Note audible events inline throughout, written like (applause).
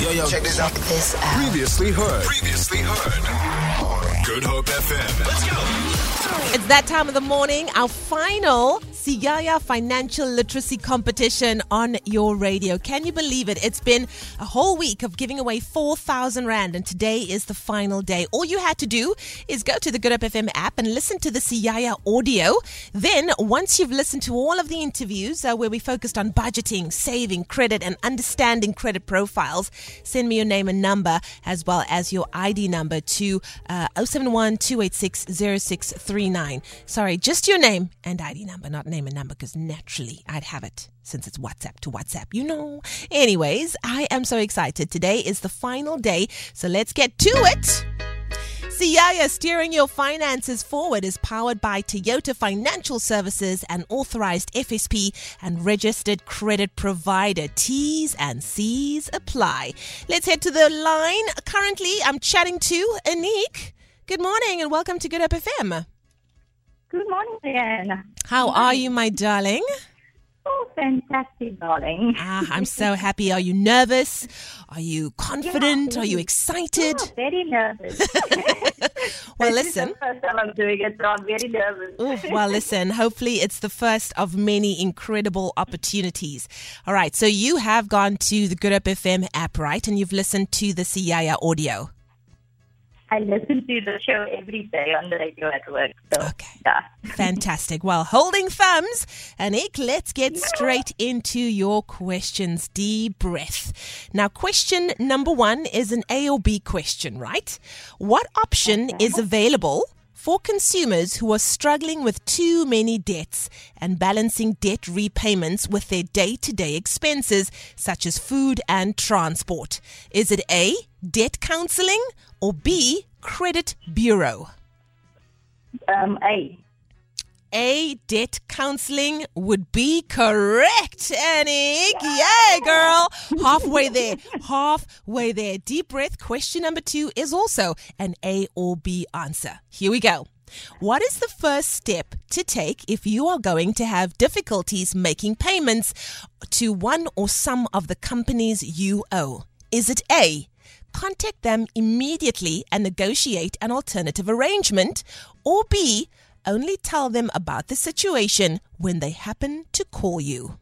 Yo, yo, check this out. This out. Previously heard. Previously heard. Good Hope FM. Let's go. It's that time of the morning, our final Siaya Financial Literacy Competition on your radio. Can you believe it? It's been a whole week of giving away 4,000 Rand, and today is the final day. All you had to do is go to the Good Hope FM app and listen to the Siaya audio. Then, once you've listened to all of the interviews uh, where we focused on budgeting, saving, credit, and understanding credit profiles, send me your name and number as well as your ID number to uh, 071 286 0639. Sorry, just your name and ID number, not name and number, because naturally I'd have it since it's WhatsApp to WhatsApp, you know. Anyways, I am so excited. Today is the final day, so let's get to it. Siaya Steering Your Finances Forward is powered by Toyota Financial Services, an authorized FSP and registered credit provider. T's and C's apply. Let's head to the line. Currently, I'm chatting to Anik. Good morning and welcome to Good Hope FM. Good morning, Diana. How are you, my darling? Oh, fantastic, darling. Ah, I'm so happy. Are you nervous? Are you confident? Yeah, Are you excited? Oh, very nervous. (laughs) Well, (laughs) This is listen. the first time I'm doing it, so I'm very nervous. Oof, well, listen, hopefully it's the first of many incredible opportunities. All right, so you have gone to the Good Hope FM app, right? And you've listened to the Siaya audio. I listen to the show every day on the radio at work. So, Okay. yeah. (laughs) (laughs) Fantastic. Well, holding thumbs, Anik, let's get straight into your questions. Deep breath. Now, question number one is an A or B question, right? What option is available for consumers who are struggling with too many debts and balancing debt repayments with their day to day expenses, such as food and transport? Is it A, debt counseling, or B, credit bureau? Um, A. A debt counseling would be correct, Annie. Yay, girl. Halfway there. (laughs) Halfway there. Deep breath. Question number two is also an A or B answer. Here we go. What is the first step to take if you are going to have difficulties making payments to one or some of the companies you owe? Is it A? Contact them immediately and negotiate an alternative arrangement, or B? Only tell them about the situation when they happen to call you.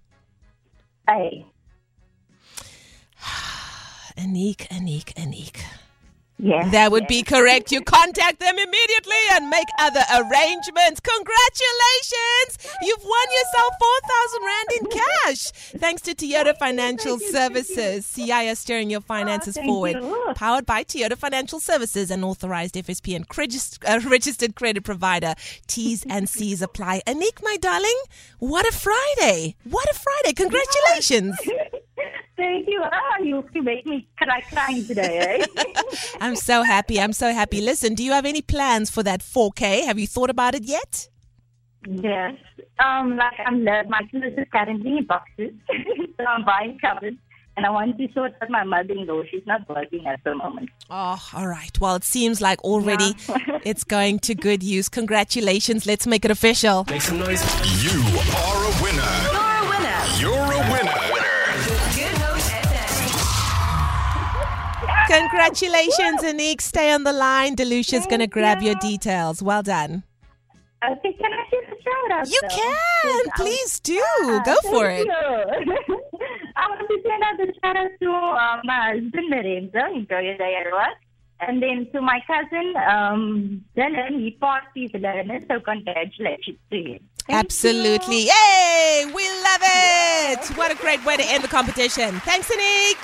A. (sighs) Anik, Anik, Anik. Yes. That would be correct. You contact them immediately and make other arrangements. Congratulations! You've won yourself 4,000 Rand in cash. Thanks to Toyota Financial Services. Siaya steering your finances thank forward. you. Powered by Toyota Financial Services, an authorized FSP and uh, (laughs) registered credit provider. T's and C's apply. Anik, my darling, what a Friday! What a Friday! Congratulations! (laughs) Thank you. Ah, you you make me cry crying today, eh? (laughs) I'm so happy. I'm so happy. Listen, do you have any plans for that 4K? Have you thought about it yet? Yes. Um, like I'm learning. My clothes is currently in boxes, (laughs) so I'm buying covers. And I want to sort out my mother-in-law. She's not working at the moment. Oh, all right. Well, it seems like already (laughs) it's going to good use. Congratulations. Let's make it official. Make some noise. You are a winner. You're a winner. You're a winner. Good Hope FM. Congratulations, Anik. Stay on the line. Delucia's going to grab your details. Well done. Okay, can I say the shout out? You though? can. Please do. Ah, Go for it. (laughs) I want to send out the shout out to uh, my husband Lorenzo, enjoy your day at work. And then to my cousin, um, Dylan, he passed his learner, so congratulations to him. Thank Absolutely. you. Yay! We love it. What a great way to end the competition. Thanks, Anik.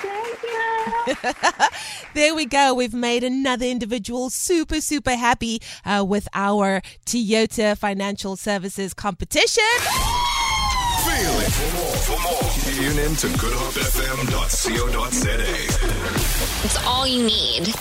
Thank you. (laughs) There we go. We've made another individual super, super happy uh, with our Toyota Financial Services competition. Feel it. For more, for more, tune in to goodhopefm.co.za. It's all you need.